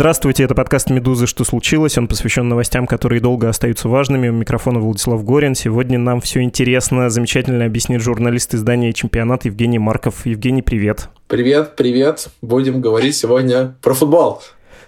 Здравствуйте, это подкаст «Медузы. Что случилось?». Он посвящен новостям, которые долго остаются важными. У микрофона Владислав Горин. Сегодня нам все интересно, замечательно объяснит журналист издания «Чемпионат» Евгений Марков. Евгений, привет. Привет, привет. Будем говорить сегодня про футбол.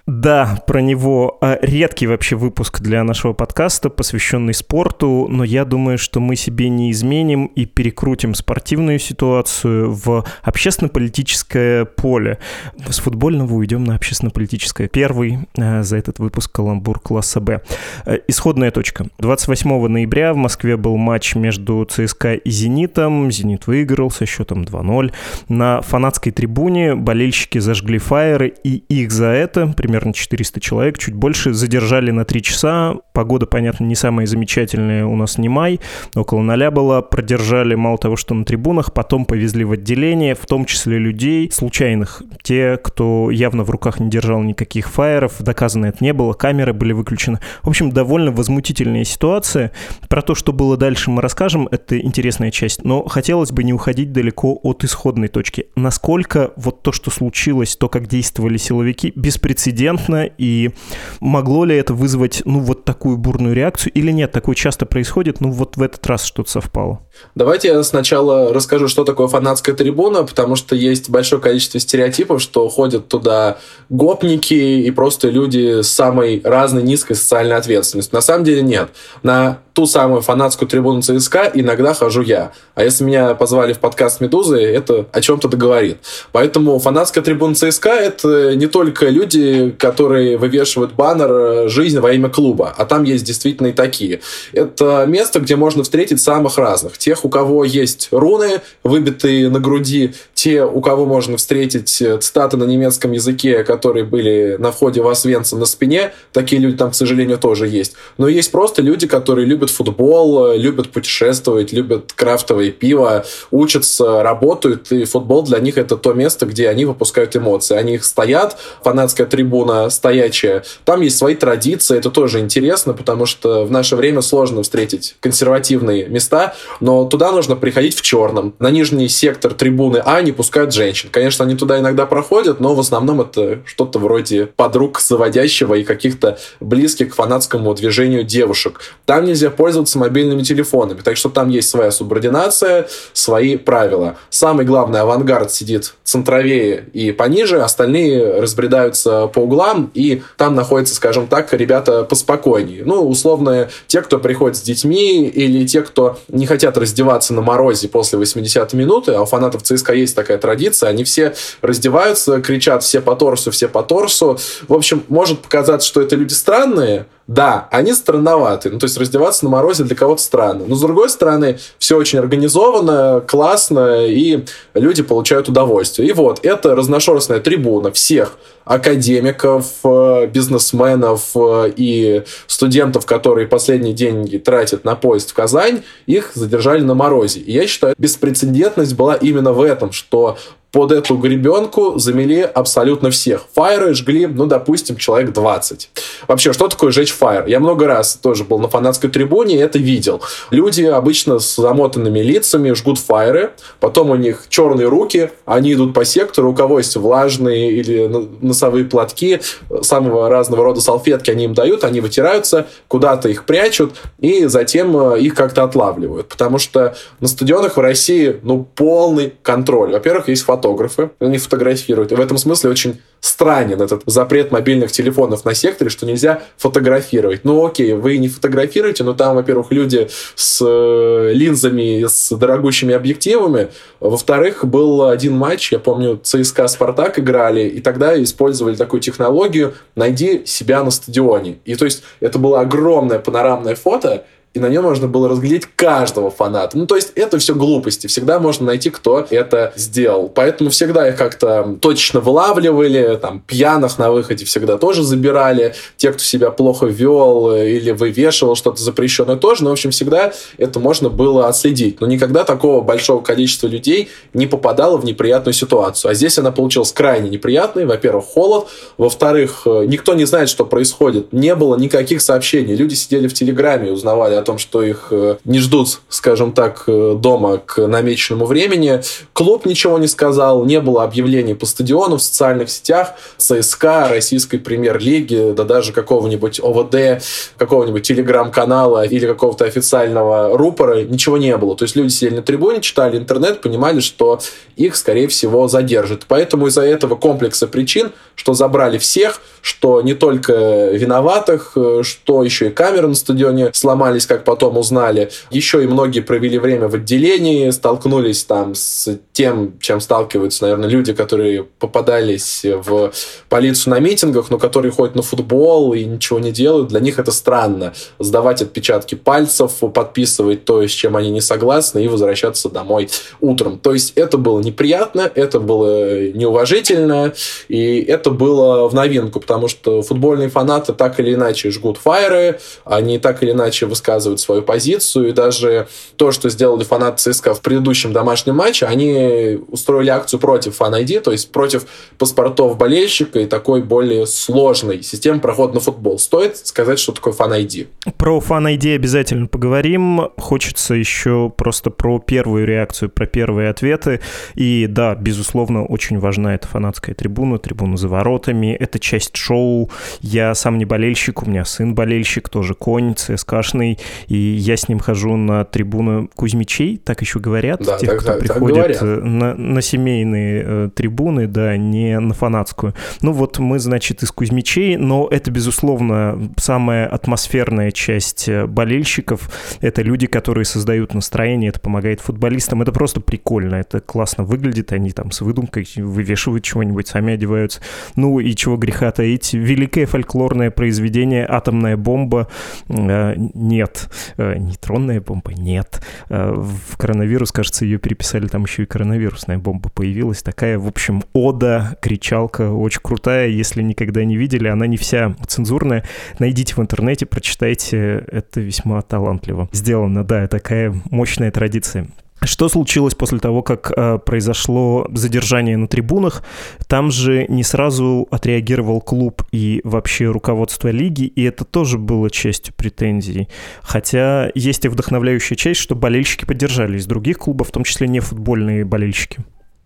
Да, про него а, редкий вообще выпуск для нашего подкаста, посвященный спорту, но я думаю, что мы себе не изменим и перекрутим спортивную ситуацию в общественно-политическое поле. С футбольного уйдем на общественно-политическое. Первый а, за этот выпуск каламбур класса Б. А, исходная точка. 28 ноября в Москве был матч между ЦСКА и «Зенитом». «Зенит» выиграл со счетом 2-0. На фанатской трибуне болельщики зажгли фаеры, и их за это, примерно примерно 400 человек, чуть больше, задержали на 3 часа. Погода, понятно, не самая замечательная у нас не май, около ноля была. Продержали мало того, что на трибунах, потом повезли в отделение, в том числе людей случайных. Те, кто явно в руках не держал никаких фаеров, доказано это не было, камеры были выключены. В общем, довольно возмутительная ситуация. Про то, что было дальше, мы расскажем, это интересная часть. Но хотелось бы не уходить далеко от исходной точки. Насколько вот то, что случилось, то, как действовали силовики, беспрецедентно прецедентно, и могло ли это вызвать, ну, вот такую бурную реакцию, или нет, такое часто происходит, ну, вот в этот раз что-то совпало? Давайте я сначала расскажу, что такое фанатская трибуна, потому что есть большое количество стереотипов, что ходят туда гопники и просто люди с самой разной низкой социальной ответственностью. На самом деле нет. На ту самую фанатскую трибуну ЦСКА иногда хожу я. А если меня позвали в подкаст «Медузы», это о чем-то договорит. Поэтому фанатская трибуна ЦСКА – это не только люди, которые вывешивают баннер «Жизнь во имя клуба», а там есть действительно и такие. Это место, где можно встретить самых разных. Тех, у кого есть руны, выбитые на груди, те, у кого можно встретить цитаты на немецком языке, которые были на входе в Освенцим на спине. Такие люди там, к сожалению, тоже есть. Но есть просто люди, которые любят футбол, любят путешествовать, любят крафтовое пиво, учатся, работают, и футбол для них это то место, где они выпускают эмоции. Они их стоят, фанатская трибуна стоячая. Там есть свои традиции, это тоже интересно, потому что в наше время сложно встретить консервативные места, но туда нужно приходить в черном. На нижний сектор трибуны А не пускают женщин. Конечно, они туда иногда проходят, но в основном это что-то вроде подруг заводящего и каких-то близких к фанатскому движению девушек. Там нельзя пользоваться мобильными телефонами, так что там есть своя субординация, свои правила. Самый главный авангард сидит центровее и пониже, остальные разбредаются по углам, и там находятся, скажем так, ребята поспокойнее. Ну, условно, те, кто приходит с детьми, или те, кто не хотят раздеваться на морозе после 80 минуты, а у фанатов ЦСКА есть такая традиция, они все раздеваются, кричат все по торсу, все по торсу. В общем, может показаться, что это люди странные, да, они странноваты. Ну, то есть раздеваться на морозе для кого-то странно. Но, с другой стороны, все очень организовано, классно, и люди получают удовольствие. И вот, это разношерстная трибуна всех академиков, э, бизнесменов э, и студентов, которые последние деньги тратят на поезд в Казань, их задержали на морозе. И я считаю, беспрецедентность была именно в этом, что под эту гребенку замели абсолютно всех. Фаеры жгли, ну, допустим, человек 20. Вообще, что такое жечь фаер? Я много раз тоже был на фанатской трибуне и это видел. Люди обычно с замотанными лицами жгут фаеры, потом у них черные руки, они идут по сектору, у кого есть влажные или носовые платки, самого разного рода салфетки они им дают, они вытираются, куда-то их прячут и затем э, их как-то отлавливают. Потому что на стадионах в России, ну, полный контроль. Во-первых, есть фото фотографы, они фотографируют. И в этом смысле очень странен этот запрет мобильных телефонов на секторе, что нельзя фотографировать. Ну окей, вы не фотографируете, но там, во-первых, люди с э, линзами, с дорогущими объективами. Во-вторых, был один матч, я помню, ЦСКА Спартак играли, и тогда использовали такую технологию «найди себя на стадионе». И то есть это было огромное панорамное фото, и на нем можно было разглядеть каждого фаната. Ну, то есть это все глупости. Всегда можно найти, кто это сделал. Поэтому всегда их как-то точно вылавливали, там, пьяных на выходе всегда тоже забирали, те, кто себя плохо вел э, или вывешивал что-то запрещенное тоже, но, в общем, всегда это можно было отследить. Но никогда такого большого количества людей не попадало в неприятную ситуацию. А здесь она получилась крайне неприятной. Во-первых, холод. Во-вторых, э, никто не знает, что происходит. Не было никаких сообщений. Люди сидели в Телеграме и узнавали том, что их э, не ждут, скажем так, дома к намеченному времени. Клуб ничего не сказал, не было объявлений по стадиону, в социальных сетях, ЦСКА, российской премьер-лиги, да даже какого-нибудь ОВД, какого-нибудь телеграм-канала или какого-то официального рупора, ничего не было. То есть люди сидели на трибуне, читали интернет, понимали, что их, скорее всего, задержат. Поэтому из-за этого комплекса причин, что забрали всех, что не только виноватых, что еще и камеры на стадионе сломались, как потом узнали, еще и многие провели время в отделении, столкнулись там с тем, чем сталкиваются, наверное, люди, которые попадались в полицию на митингах, но которые ходят на футбол и ничего не делают, для них это странно. Сдавать отпечатки пальцев, подписывать то, с чем они не согласны, и возвращаться домой утром. То есть это было неприятно, это было неуважительно, и это было в новинку, потому что футбольные фанаты так или иначе жгут фаеры, они так или иначе высказывают свою позицию, и даже то, что сделали фанаты ЦСКА в предыдущем домашнем матче, они устроили акцию против ID, то есть против паспортов болельщика и такой более сложной системы прохода на футбол. Стоит сказать, что такое Fan ID. Про ID обязательно поговорим. Хочется еще просто про первую реакцию, про первые ответы. И да, безусловно, очень важна эта фанатская трибуна, трибуна за воротами. Это часть шоу. Я сам не болельщик, у меня сын болельщик, тоже конь, ЦСКАшный, и я с ним хожу на трибуну Кузьмичей, так еще говорят, да, тех, так, кто так, приходит так э, на, на семейные э, трибуны, да, не на фанатскую. Ну вот мы, значит, из Кузьмичей, но это, безусловно, самая атмосферная часть э, болельщиков. Это люди, которые создают настроение, это помогает футболистам. Это просто прикольно, это классно выглядит, они там с выдумкой вывешивают чего-нибудь, сами одеваются. Ну и чего греха таить. Великое фольклорное произведение «Атомная бомба» э, Э, нейтронная бомба нет. Э, в коронавирус, кажется, ее переписали, там еще и коронавирусная бомба появилась. Такая, в общем, ода, кричалка, очень крутая. Если никогда не видели, она не вся цензурная. Найдите в интернете, прочитайте. Это весьма талантливо сделано. Да, такая мощная традиция. Что случилось после того, как э, произошло задержание на трибунах? Там же не сразу отреагировал клуб и вообще руководство лиги, и это тоже было частью претензий. Хотя есть и вдохновляющая часть, что болельщики поддержали из других клубов, в том числе не футбольные болельщики.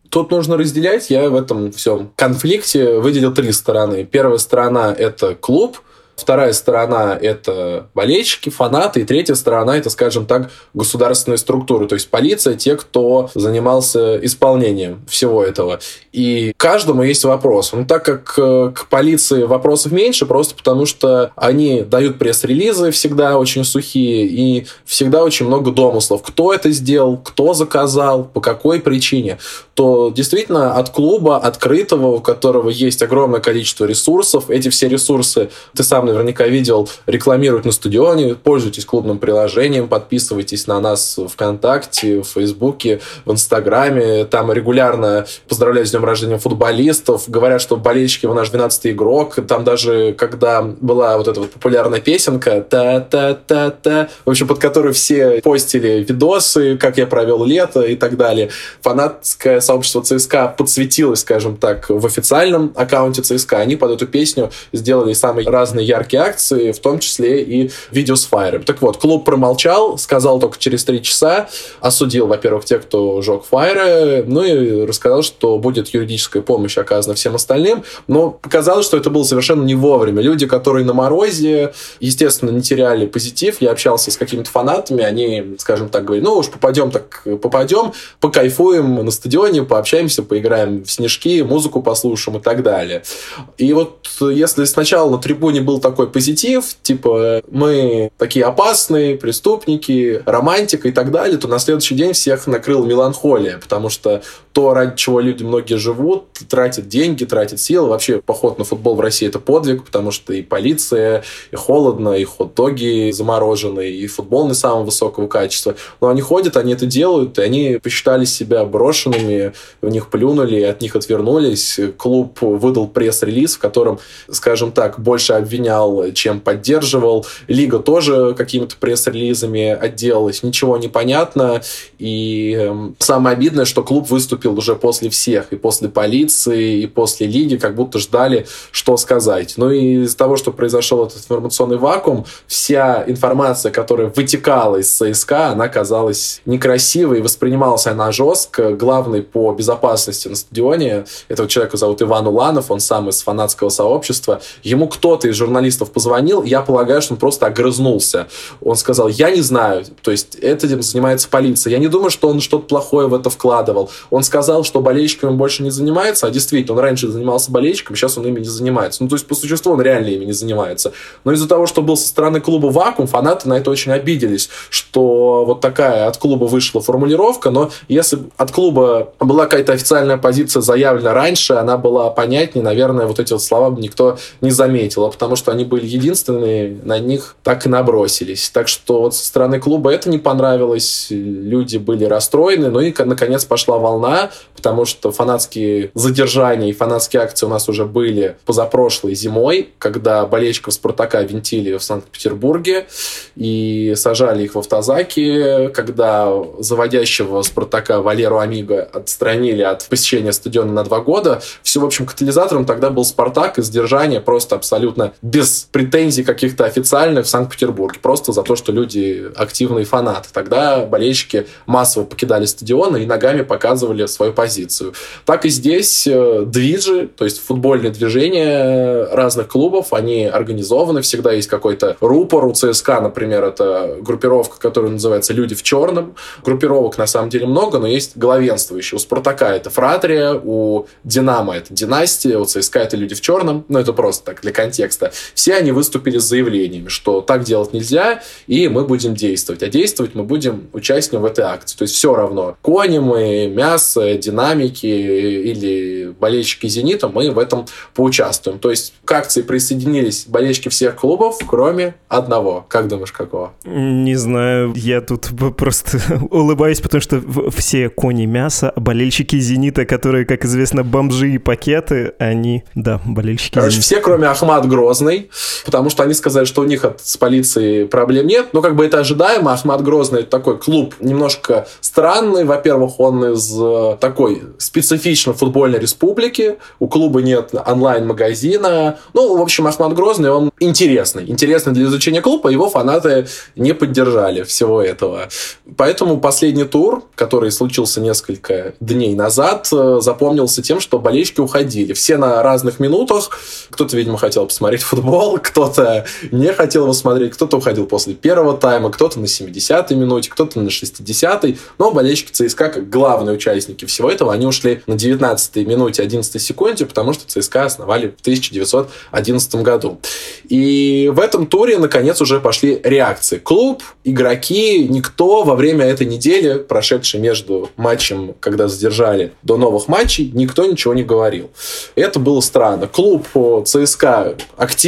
Тут нужно разделять. Я в этом всем конфликте выделил три стороны. Первая сторона – это клуб, Вторая сторона – это болельщики, фанаты. И третья сторона – это, скажем так, государственные структуры. То есть полиция, те, кто занимался исполнением всего этого. И каждому есть вопрос. Ну, так как э, к полиции вопросов меньше, просто потому что они дают пресс-релизы всегда очень сухие и всегда очень много домыслов. Кто это сделал, кто заказал, по какой причине. То действительно от клуба открытого, у которого есть огромное количество ресурсов, эти все ресурсы ты сам наверняка видел, рекламируют на стадионе. Пользуйтесь клубным приложением, подписывайтесь на нас в ВКонтакте, в Фейсбуке, в Инстаграме. Там регулярно поздравляют с днем рождения футболистов. Говорят, что болельщики в наш 12-й игрок. Там даже, когда была вот эта вот популярная песенка та-та-та-та, в общем, под которой все постили видосы, как я провел лето и так далее. Фанатское сообщество ЦСКА подсветилось, скажем так, в официальном аккаунте ЦСКА. Они под эту песню сделали самые разные яркие акции, в том числе и видео с фаером. Так вот, клуб промолчал, сказал только через три часа, осудил, во-первых, тех, кто жег фаеры, ну и рассказал, что будет юридическая помощь оказана всем остальным, но показалось, что это было совершенно не вовремя. Люди, которые на морозе, естественно, не теряли позитив. Я общался с какими-то фанатами, они, скажем так, говорили, ну уж попадем так попадем, покайфуем на стадионе, пообщаемся, поиграем в снежки, музыку послушаем и так далее. И вот если сначала на трибуне был такой позитив, типа мы такие опасные преступники, романтика и так далее, то на следующий день всех накрыл меланхолия, потому что то, ради чего люди многие живут, тратят деньги, тратят силы. Вообще, поход на футбол в России – это подвиг, потому что и полиция, и холодно, и хот-доги замороженные, и футбол не самого высокого качества. Но они ходят, они это делают, и они посчитали себя брошенными, в них плюнули, от них отвернулись. Клуб выдал пресс-релиз, в котором, скажем так, больше обвинял, чем поддерживал. Лига тоже какими-то пресс-релизами отделалась. Ничего не понятно. И э, самое обидное, что клуб выступил уже после всех, и после полиции, и после лиги, как будто ждали, что сказать. Ну и из-за того, что произошел этот информационный вакуум, вся информация, которая вытекала из ЦСКА, она казалась некрасивой, воспринималась она жестко. Главный по безопасности на стадионе, этого человека зовут Иван Уланов, он сам из фанатского сообщества. Ему кто-то из журналистов позвонил, я полагаю, что он просто огрызнулся. Он сказал, я не знаю, то есть этим занимается полиция. Я не думаю, что он что-то плохое в это вкладывал. Он сказал, что болельщиками больше не занимается, а действительно, он раньше занимался болельщиками, сейчас он ими не занимается. Ну, то есть, по существу, он реально ими не занимается. Но из-за того, что был со стороны клуба вакуум, фанаты на это очень обиделись, что вот такая от клуба вышла формулировка, но если от клуба была какая-то официальная позиция заявлена раньше, она была понятнее, наверное, вот эти вот слова бы никто не заметил, а потому что они были единственные, на них так и набросились. Так что вот со стороны клуба это не понравилось, люди были расстроены, ну и, наконец, пошла волна, потому что фанатские задержания и фанатские акции у нас уже были позапрошлой зимой, когда болельщиков «Спартака» винтили в Санкт-Петербурге и сажали их в автозаки, когда заводящего «Спартака» Валеру Амиго отстранили от посещения стадиона на два года. Все, в общем, катализатором тогда был «Спартак» и сдержание просто абсолютно претензий каких-то официальных в Санкт-Петербурге, просто за то, что люди активные фанаты. Тогда болельщики массово покидали стадионы и ногами показывали свою позицию. Так и здесь э, движи, то есть футбольные движения разных клубов, они организованы, всегда есть какой-то рупор. У ЦСКА, например, это группировка, которая называется «Люди в черном». Группировок на самом деле много, но есть главенствующие. У «Спартака» это «Фратрия», у «Динамо» это «Династия», у ЦСКА это «Люди в черном». Ну, это просто так, для контекста. Все они выступили с заявлениями, что так делать нельзя, и мы будем действовать. А действовать мы будем участником в этой акции. То есть все равно. Кони мы, мясо, динамики или болельщики «Зенита», мы в этом поучаствуем. То есть к акции присоединились болельщики всех клубов, кроме одного. Как думаешь, какого? Не знаю, я тут просто улыбаюсь, потому что все кони мяса, болельщики «Зенита», которые, как известно, бомжи и пакеты, они, да, болельщики Короче, «Зенита». все, кроме Ахмат Грозный, потому что они сказали, что у них от, с полицией проблем нет. Ну, как бы это ожидаемо. Ахмат Грозный – это такой клуб немножко странный. Во-первых, он из э, такой специфично футбольной республики. У клуба нет онлайн-магазина. Ну, в общем, Ахмат Грозный, он интересный. Интересный для изучения клуба. Его фанаты не поддержали всего этого. Поэтому последний тур, который случился несколько дней назад, э, запомнился тем, что болельщики уходили. Все на разных минутах. Кто-то, видимо, хотел посмотреть футбол, кто-то не хотел его смотреть, кто-то уходил после первого тайма, кто-то на 70-й минуте, кто-то на 60-й. Но болельщики ЦСКА, как главные участники всего этого, они ушли на 19-й минуте 11 секунде, потому что ЦСКА основали в 1911 году. И в этом туре, наконец, уже пошли реакции. Клуб, игроки, никто во время этой недели, прошедшей между матчем, когда задержали, до новых матчей, никто ничего не говорил. Это было странно. Клуб ЦСКА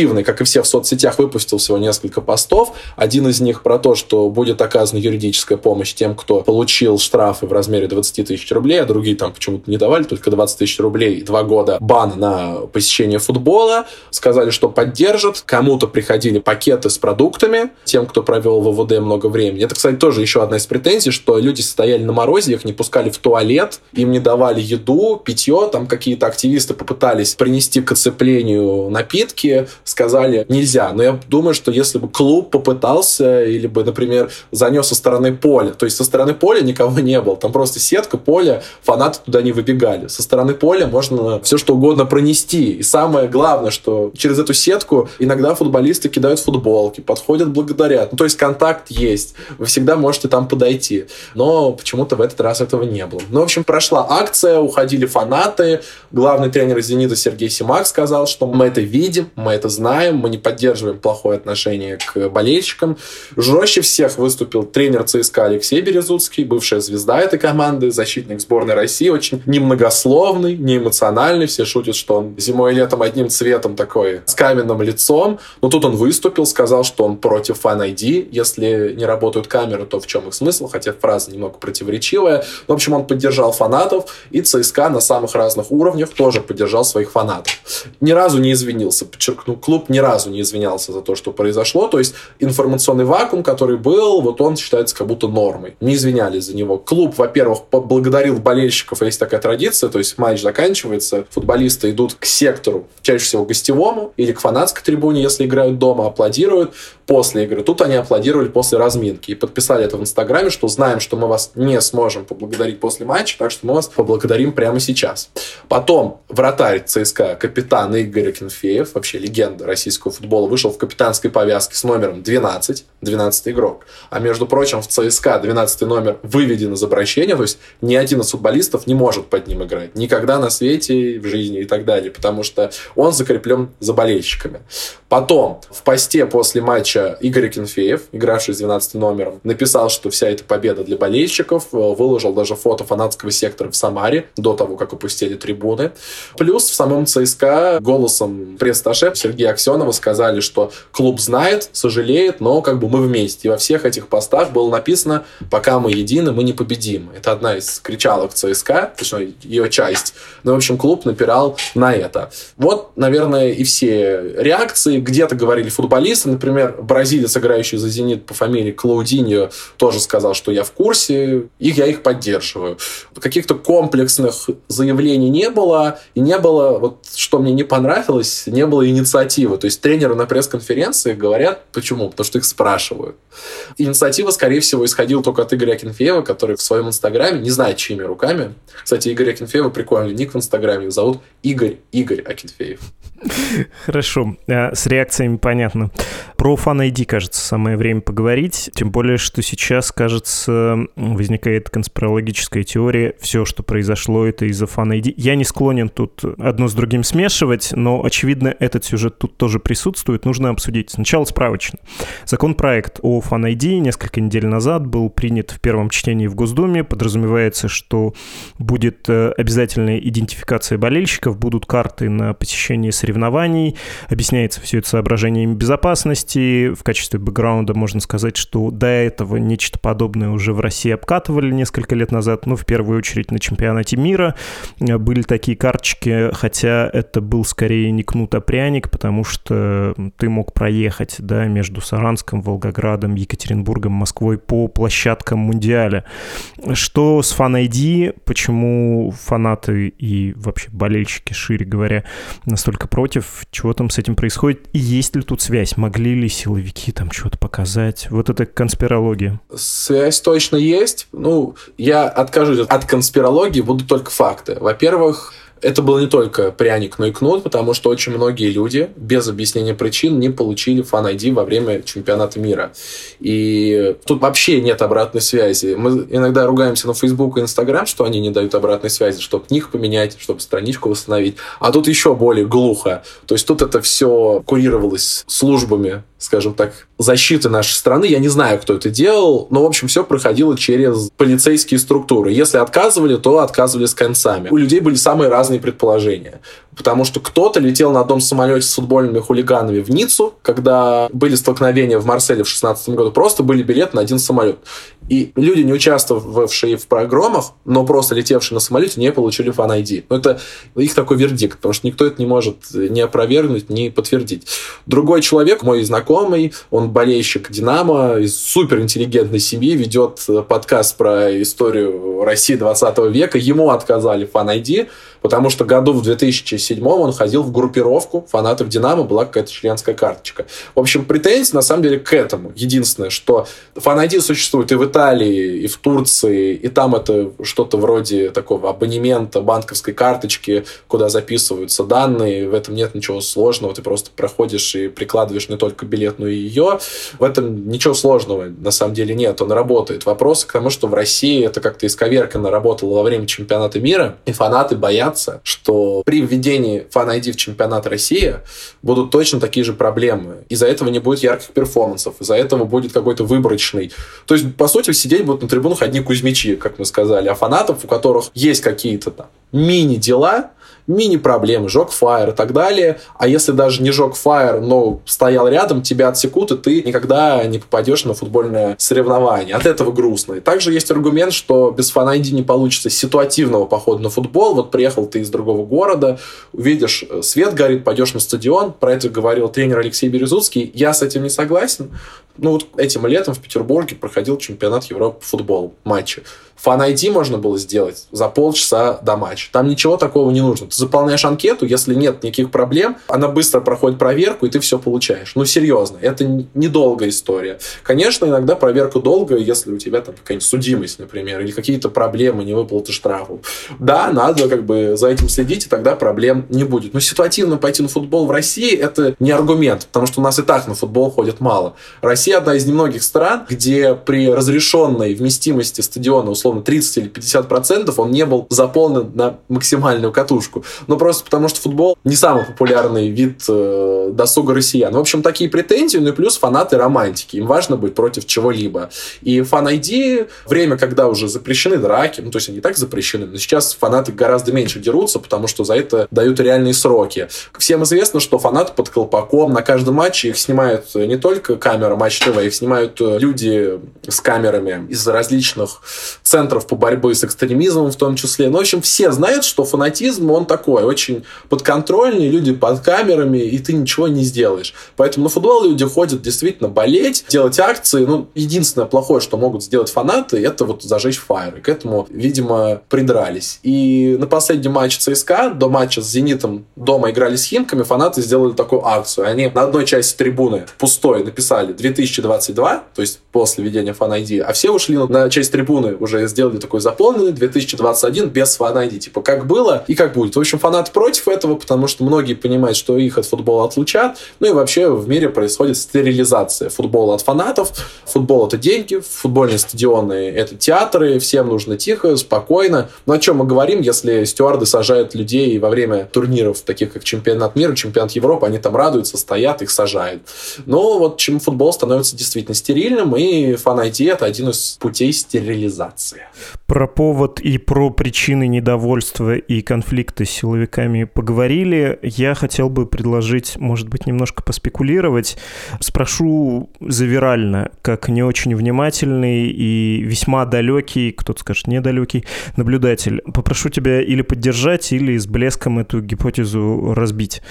активный, как и все в соцсетях, выпустил всего несколько постов. Один из них про то, что будет оказана юридическая помощь тем, кто получил штрафы в размере 20 тысяч рублей, а другие там почему-то не давали, только 20 тысяч рублей и два года бан на посещение футбола. Сказали, что поддержат. Кому-то приходили пакеты с продуктами, тем, кто провел в ВВД много времени. Это, кстати, тоже еще одна из претензий, что люди стояли на морозе, их не пускали в туалет, им не давали еду, питье, там какие-то активисты попытались принести к оцеплению напитки, сказали нельзя. Но я думаю, что если бы клуб попытался или бы, например, занес со стороны поля, то есть со стороны поля никого не было, там просто сетка, поле, фанаты туда не выбегали. Со стороны поля можно все что угодно пронести. И самое главное, что через эту сетку иногда футболисты кидают футболки, подходят, благодарят. Ну, то есть контакт есть. Вы всегда можете там подойти. Но почему-то в этот раз этого не было. Ну, в общем, прошла акция, уходили фанаты. Главный тренер «Зенита» Сергей Симак сказал, что мы это видим, мы это знаем знаем, мы не поддерживаем плохое отношение к болельщикам. Жестче всех выступил тренер ЦСКА Алексей Березуцкий, бывшая звезда этой команды, защитник сборной России, очень немногословный, неэмоциональный. Все шутят, что он зимой и летом одним цветом такой, с каменным лицом. Но тут он выступил, сказал, что он против Fan ID. Если не работают камеры, то в чем их смысл? Хотя фраза немного противоречивая. В общем, он поддержал фанатов, и ЦСКА на самых разных уровнях тоже поддержал своих фанатов. Ни разу не извинился, подчеркну, клуб ни разу не извинялся за то, что произошло. То есть информационный вакуум, который был, вот он считается как будто нормой. Не извинялись за него. Клуб, во-первых, поблагодарил болельщиков, есть такая традиция, то есть матч заканчивается, футболисты идут к сектору, чаще всего гостевому, или к фанатской трибуне, если играют дома, аплодируют после игры. Тут они аплодировали после разминки и подписали это в Инстаграме, что знаем, что мы вас не сможем поблагодарить после матча, так что мы вас поблагодарим прямо сейчас. Потом вратарь ЦСКА, капитан Игорь Кенфеев, вообще легенда российского футбола, вышел в капитанской повязке с номером 12, 12 игрок. А между прочим, в ЦСКА 12 номер выведен из обращения, то есть ни один из футболистов не может под ним играть. Никогда на свете, в жизни и так далее, потому что он закреплен за болельщиками. Потом в посте после матча Игорь Кенфеев, игравший с 12 номером, написал, что вся эта победа для болельщиков, э, выложил даже фото фанатского сектора в Самаре до того, как опустили трибуны. Плюс в самом ЦСКА голосом пресс-таше Сергея Аксенова сказали, что клуб знает, сожалеет, но как бы мы вместе. И во всех этих постах было написано «Пока мы едины, мы не победим». Это одна из кричалок ЦСКА, точнее, ее часть. Ну, в общем, клуб напирал на это. Вот, наверное, и все реакции где-то говорили футболисты, например, бразилец, играющий за «Зенит» по фамилии Клаудиньо, тоже сказал, что я в курсе, и я их поддерживаю. Каких-то комплексных заявлений не было, и не было, вот что мне не понравилось, не было инициативы. То есть тренеры на пресс-конференции говорят, почему? Потому что их спрашивают. Инициатива, скорее всего, исходила только от Игоря Акинфеева, который в своем инстаграме, не знаю, чьими руками, кстати, Игорь Акинфеева прикольный ник в инстаграме, его зовут Игорь Игорь Акинфеев. Хорошо, а, с реакциями понятно. Про Fan ID, кажется, самое время поговорить. Тем более, что сейчас, кажется, возникает конспирологическая теория. Все, что произошло, это из-за Fan ID. Я не склонен тут одно с другим смешивать, но, очевидно, этот сюжет тут тоже присутствует. Нужно обсудить. Сначала справочно. Законопроект о Fan ID несколько недель назад был принят в первом чтении в Госдуме. Подразумевается, что будет э, обязательная идентификация болельщиков, будут карты на посещение соревнований. Объясняется все это соображениями безопасности. В качестве бэкграунда можно сказать, что до этого нечто подобное уже в России обкатывали несколько лет назад. Ну, в первую очередь на чемпионате мира были такие карточки, хотя это был скорее не кнут, а пряник, потому что ты мог проехать да, между Саранском, Волгоградом, Екатеринбургом, Москвой по площадкам Мундиаля. Что с Fan ID, почему фанаты и вообще болельщики, шире говоря, настолько против, чего там с этим происходит, и есть ли тут связь, могли ли силовики там что-то показать, вот это конспирология. Связь точно есть, ну, я откажусь от конспирологии, будут только факты. Во-первых, это был не только пряник, но и кнут, потому что очень многие люди без объяснения причин не получили фан ID во время чемпионата мира. И тут вообще нет обратной связи. Мы иногда ругаемся на Facebook и Instagram, что они не дают обратной связи, чтобы книг поменять, чтобы страничку восстановить. А тут еще более глухо. То есть тут это все курировалось службами скажем так, защиты нашей страны. Я не знаю, кто это делал, но, в общем, все проходило через полицейские структуры. Если отказывали, то отказывали с концами. У людей были самые разные предположения. Потому что кто-то летел на одном самолете с футбольными хулиганами в Ниццу, когда были столкновения в Марселе в 2016 году, просто были билеты на один самолет. И люди, не участвовавшие в программах, но просто летевшие на самолете, не получили фан ID. Но это их такой вердикт, потому что никто это не может ни опровергнуть, ни подтвердить. Другой человек, мой знакомый, он болельщик Динамо, из суперинтеллигентной семьи, ведет подкаст про историю России 20 века. Ему отказали фан ID, потому что году в 2007 он ходил в группировку фанатов Динамо, была какая-то членская карточка. В общем, претензии на самом деле к этому. Единственное, что фан ID существует и в Италии, и в Турции, и там это что-то вроде такого абонемента, банковской карточки, куда записываются данные, в этом нет ничего сложного, ты просто проходишь и прикладываешь не только билет, но и ее. В этом ничего сложного на самом деле нет, он работает. Вопрос к тому, что в России это как-то исковерканно работало во время чемпионата мира, и фанаты боятся боятся, что при введении фан-ID в чемпионат России будут точно такие же проблемы. Из-за этого не будет ярких перформансов, из-за этого будет какой-то выборочный. То есть, по сути, сидеть будут на трибунах одни кузьмичи, как мы сказали, а фанатов, у которых есть какие-то там мини-дела, мини-проблемы, жег фаер и так далее. А если даже не жег фаер, но стоял рядом, тебя отсекут, и ты никогда не попадешь на футбольное соревнование. От этого грустно. И также есть аргумент, что без фан не получится ситуативного похода на футбол. Вот приехал ты из другого города, увидишь, э, свет горит, пойдешь на стадион. Про это говорил тренер Алексей Березуцкий. Я с этим не согласен. Ну вот этим летом в Петербурге проходил чемпионат Европы по футболу, матчи. Фан ID можно было сделать за полчаса до матча. Там ничего такого не нужно. Ты заполняешь анкету, если нет никаких проблем, она быстро проходит проверку, и ты все получаешь. Ну, серьезно, это недолгая история. Конечно, иногда проверка долгая, если у тебя там какая-нибудь судимость, например, или какие-то проблемы, не выплаты штрафов. Да, надо как бы за этим следить, и тогда проблем не будет. Но ситуативно пойти на футбол в России – это не аргумент, потому что у нас и так на футбол ходит мало. Россия одна из немногих стран, где при разрешенной вместимости стадиона, условно, условно 30 или 50 процентов он не был заполнен на максимальную катушку. Ну, просто потому что футбол не самый популярный вид э, досуга россиян. В общем, такие претензии, ну и плюс фанаты романтики. Им важно быть против чего-либо. И фан-айди, время, когда уже запрещены драки, ну, то есть они и так запрещены, но сейчас фанаты гораздо меньше дерутся, потому что за это дают реальные сроки. Всем известно, что фанаты под колпаком на каждом матче их снимают не только камера Матч ТВ, их снимают э, люди с камерами из различных центров по борьбе с экстремизмом в том числе. Ну, в общем, все знают, что фанатизм, он такой, очень подконтрольный, люди под камерами, и ты ничего не сделаешь. Поэтому на футбол люди ходят действительно болеть, делать акции. Ну, единственное плохое, что могут сделать фанаты, это вот зажечь фаер. И к этому, видимо, придрались. И на последнем матче ЦСКА, до матча с «Зенитом» дома играли с «Химками», фанаты сделали такую акцию. Они на одной части трибуны пустой написали 2022, то есть после введения фан-ID, а все ушли на часть трибуны уже сделали такой заполненный 2021 без фан. Типа, как было и как будет. В общем, фанаты против этого, потому что многие понимают, что их от футбола отлучат. Ну и вообще в мире происходит стерилизация футбола от фанатов. Футбол — это деньги, футбольные стадионы — это театры, всем нужно тихо, спокойно. Но о чем мы говорим, если стюарды сажают людей во время турниров, таких как чемпионат мира, чемпионат Европы, они там радуются, стоят, их сажают. Но вот чем футбол становится действительно стерильным, и фан-ID — это один из путей стерилизации. Про повод и про причины недовольства и конфликта силовиками поговорили. Я хотел бы предложить, может быть, немножко поспекулировать. Спрошу завирально, как не очень внимательный и весьма далекий, кто-то скажет недалекий, наблюдатель. Попрошу тебя или поддержать, или с блеском эту гипотезу разбить.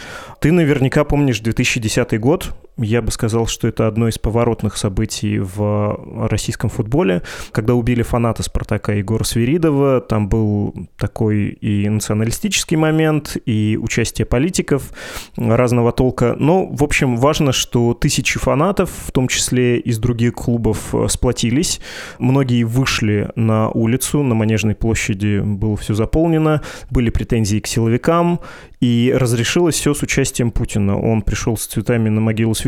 Ты наверняка помнишь 2010 год, я бы сказал, что это одно из поворотных событий в российском футболе, когда убили фаната «Спартака» Егора Свиридова. Там был такой и националистический момент, и участие политиков разного толка. Но, в общем, важно, что тысячи фанатов, в том числе из других клубов, сплотились. Многие вышли на улицу, на Манежной площади было все заполнено, были претензии к силовикам, и разрешилось все с участием Путина. Он пришел с цветами на могилу Свиридова,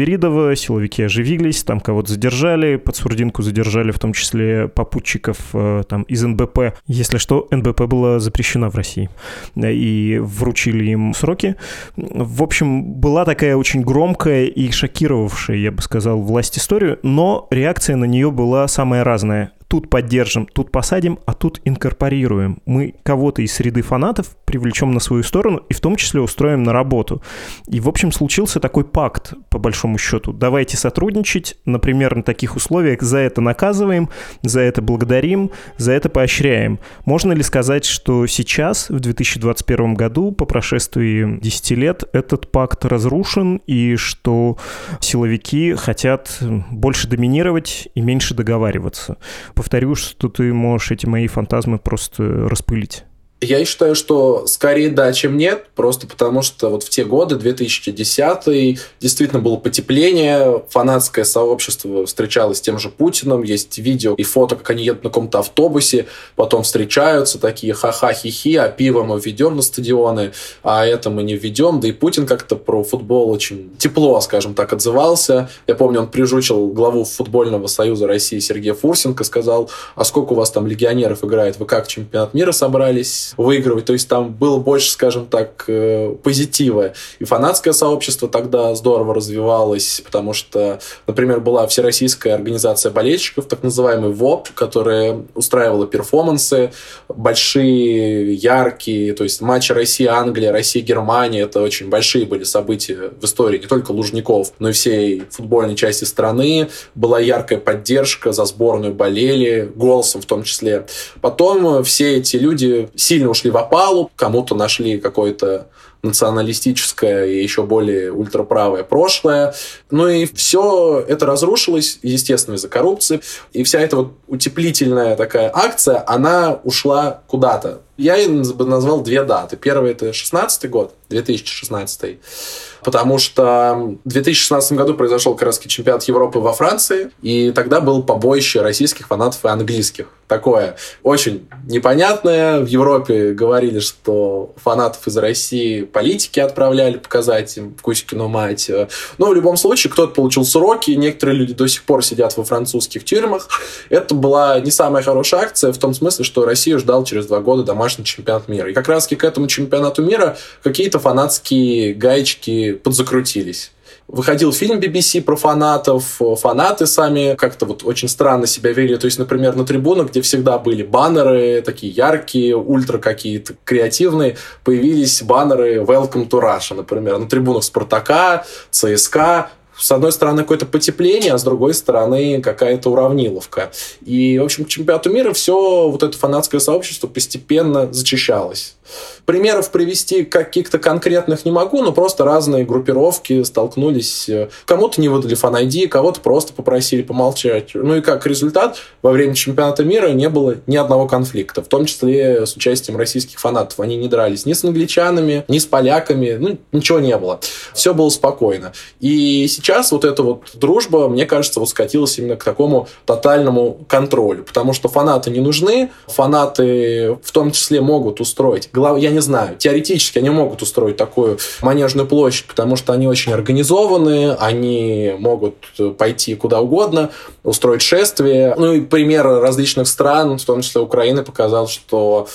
силовики оживились, там кого-то задержали, под Сурдинку задержали, в том числе попутчиков э, там, из НБП. Если что, НБП была запрещена в России. И вручили им сроки. В общем, была такая очень громкая и шокировавшая, я бы сказал, власть историю, но реакция на нее была самая разная тут поддержим, тут посадим, а тут инкорпорируем. Мы кого-то из среды фанатов привлечем на свою сторону и в том числе устроим на работу. И, в общем, случился такой пакт, по большому счету. Давайте сотрудничать, например, на таких условиях. За это наказываем, за это благодарим, за это поощряем. Можно ли сказать, что сейчас, в 2021 году, по прошествии 10 лет, этот пакт разрушен и что силовики хотят больше доминировать и меньше договариваться? Повторю, что ты можешь эти мои фантазмы просто распылить. Я считаю, что скорее да, чем нет, просто потому что вот в те годы, 2010 действительно было потепление, фанатское сообщество встречалось с тем же Путиным, есть видео и фото, как они едут на каком-то автобусе, потом встречаются такие ха-ха, хи-хи, а пиво мы введем на стадионы, а это мы не введем, да и Путин как-то про футбол очень тепло, скажем так, отзывался. Я помню, он прижучил главу футбольного союза России Сергея Фурсенко, сказал, а сколько у вас там легионеров играет, вы как чемпионат мира собрались? Выигрывать. То есть там было больше, скажем так, э, позитива. И фанатское сообщество тогда здорово развивалось, потому что, например, была Всероссийская организация болельщиков, так называемый ВОП, которая устраивала перформансы большие, яркие, то есть матчи Россия-Англия, Россия-Германия, это очень большие были события в истории не только Лужников, но и всей футбольной части страны. Была яркая поддержка, за сборную болели, голосом в том числе. Потом все эти люди сильно ушли в опалу, кому-то нашли какой-то националистическое и еще более ультраправое прошлое. Ну и все это разрушилось, естественно, из-за коррупции. И вся эта вот утеплительная такая акция, она ушла куда-то. Я бы назвал две даты. Первая – это 16 год, 2016 потому что в 2016 году произошел как чемпионат Европы во Франции, и тогда был побоище российских фанатов и английских. Такое очень непонятное. В Европе говорили, что фанатов из России политики отправляли показать им Кузькину мать. Но в любом случае кто-то получил сроки, некоторые люди до сих пор сидят во французских тюрьмах. Это была не самая хорошая акция в том смысле, что Россию ждал через два года домашний чемпионат мира. И как раз к этому чемпионату мира какие-то фанатские гаечки подзакрутились. Выходил фильм BBC про фанатов, фанаты сами как-то вот очень странно себя вели. То есть, например, на трибунах, где всегда были баннеры такие яркие, ультра какие-то креативные, появились баннеры Welcome to Russia, например, на трибунах Спартака, ЦСКА, с одной стороны, какое-то потепление, а с другой стороны, какая-то уравниловка. И, в общем, к чемпионату мира все вот это фанатское сообщество постепенно зачищалось. Примеров привести каких-то конкретных не могу, но просто разные группировки столкнулись. Кому-то не выдали фан ID, кого-то просто попросили помолчать. Ну и как результат, во время чемпионата мира не было ни одного конфликта, в том числе с участием российских фанатов. Они не дрались ни с англичанами, ни с поляками, ну ничего не было. Все было спокойно. И сейчас вот эта вот дружба, мне кажется, вот скатилась именно к такому тотальному контролю, потому что фанаты не нужны, фанаты в том числе могут устроить. Я не знаю, теоретически они могут устроить такую манежную площадь, потому что они очень организованные, они могут пойти куда угодно, устроить шествие. Ну и пример различных стран, в том числе Украины, показал, что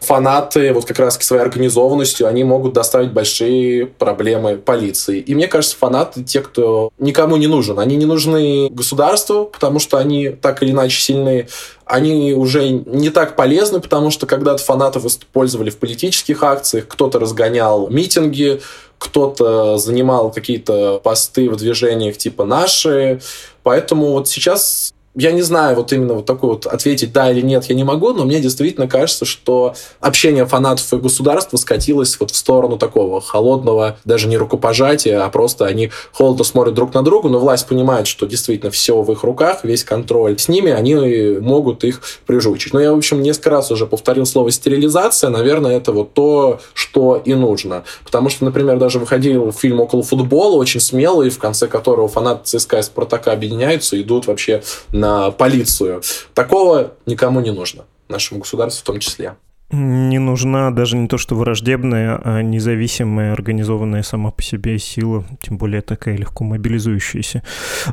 фанаты вот как раз своей организованностью, они могут доставить большие проблемы полиции. И мне кажется, фанаты те, кто никому не нужен. Они не нужны государству, потому что они так или иначе сильны. Они уже не так полезны, потому что когда-то фанатов использовали в политических акциях, кто-то разгонял митинги, кто-то занимал какие-то посты в движениях типа наши. Поэтому вот сейчас я не знаю, вот именно вот такой вот ответить да или нет я не могу, но мне действительно кажется, что общение фанатов и государства скатилось вот в сторону такого холодного, даже не рукопожатия, а просто они холодно смотрят друг на друга, но власть понимает, что действительно все в их руках, весь контроль с ними, они могут их прижучить. Но я, в общем, несколько раз уже повторил слово стерилизация, наверное, это вот то, что и нужно. Потому что, например, даже выходил фильм «Около футбола», очень смелый, в конце которого фанаты ЦСКА и Спартака объединяются, идут вообще на на полицию. Такого никому не нужно, нашему государству в том числе. Не нужна даже не то, что враждебная, а независимая, организованная сама по себе сила, тем более такая легко мобилизующаяся.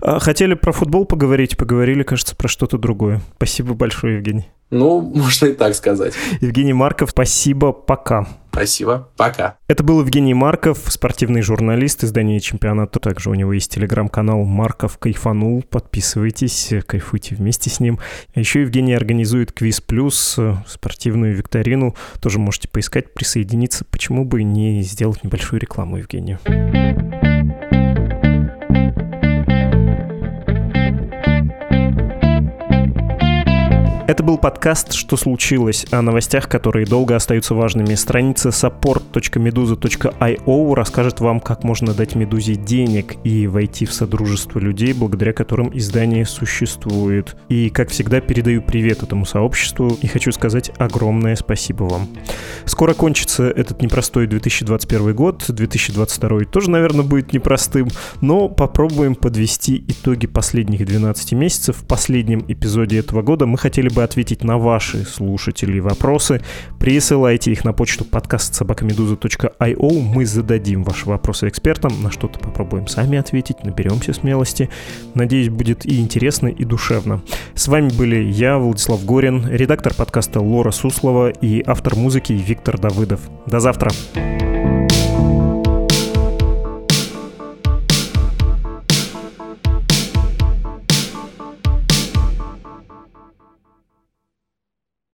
А хотели про футбол поговорить, поговорили, кажется, про что-то другое. Спасибо большое, Евгений. Ну, можно и так сказать. Евгений Марков, спасибо, пока. Спасибо, пока. Это был Евгений Марков, спортивный журналист издания чемпионата. Также у него есть телеграм-канал «Марков кайфанул». Подписывайтесь, кайфуйте вместе с ним. А еще Евгений организует квиз плюс, спортивную викторину. Тоже можете поискать, присоединиться. Почему бы не сделать небольшую рекламу Евгению? Это был подкаст «Что случилось?» о новостях, которые долго остаются важными. Страница support.meduza.io расскажет вам, как можно дать Медузе денег и войти в содружество людей, благодаря которым издание существует. И, как всегда, передаю привет этому сообществу и хочу сказать огромное спасибо вам. Скоро кончится этот непростой 2021 год, 2022 тоже, наверное, будет непростым, но попробуем подвести итоги последних 12 месяцев. В последнем эпизоде этого года мы хотели бы ответить на ваши слушатели вопросы, присылайте их на почту подкаст собакамедуза.io. Мы зададим ваши вопросы экспертам, на что-то попробуем сами ответить, наберемся смелости. Надеюсь, будет и интересно, и душевно. С вами были я, Владислав Горин, редактор подкаста Лора Суслова и автор музыки Виктор Давыдов. До завтра! Thank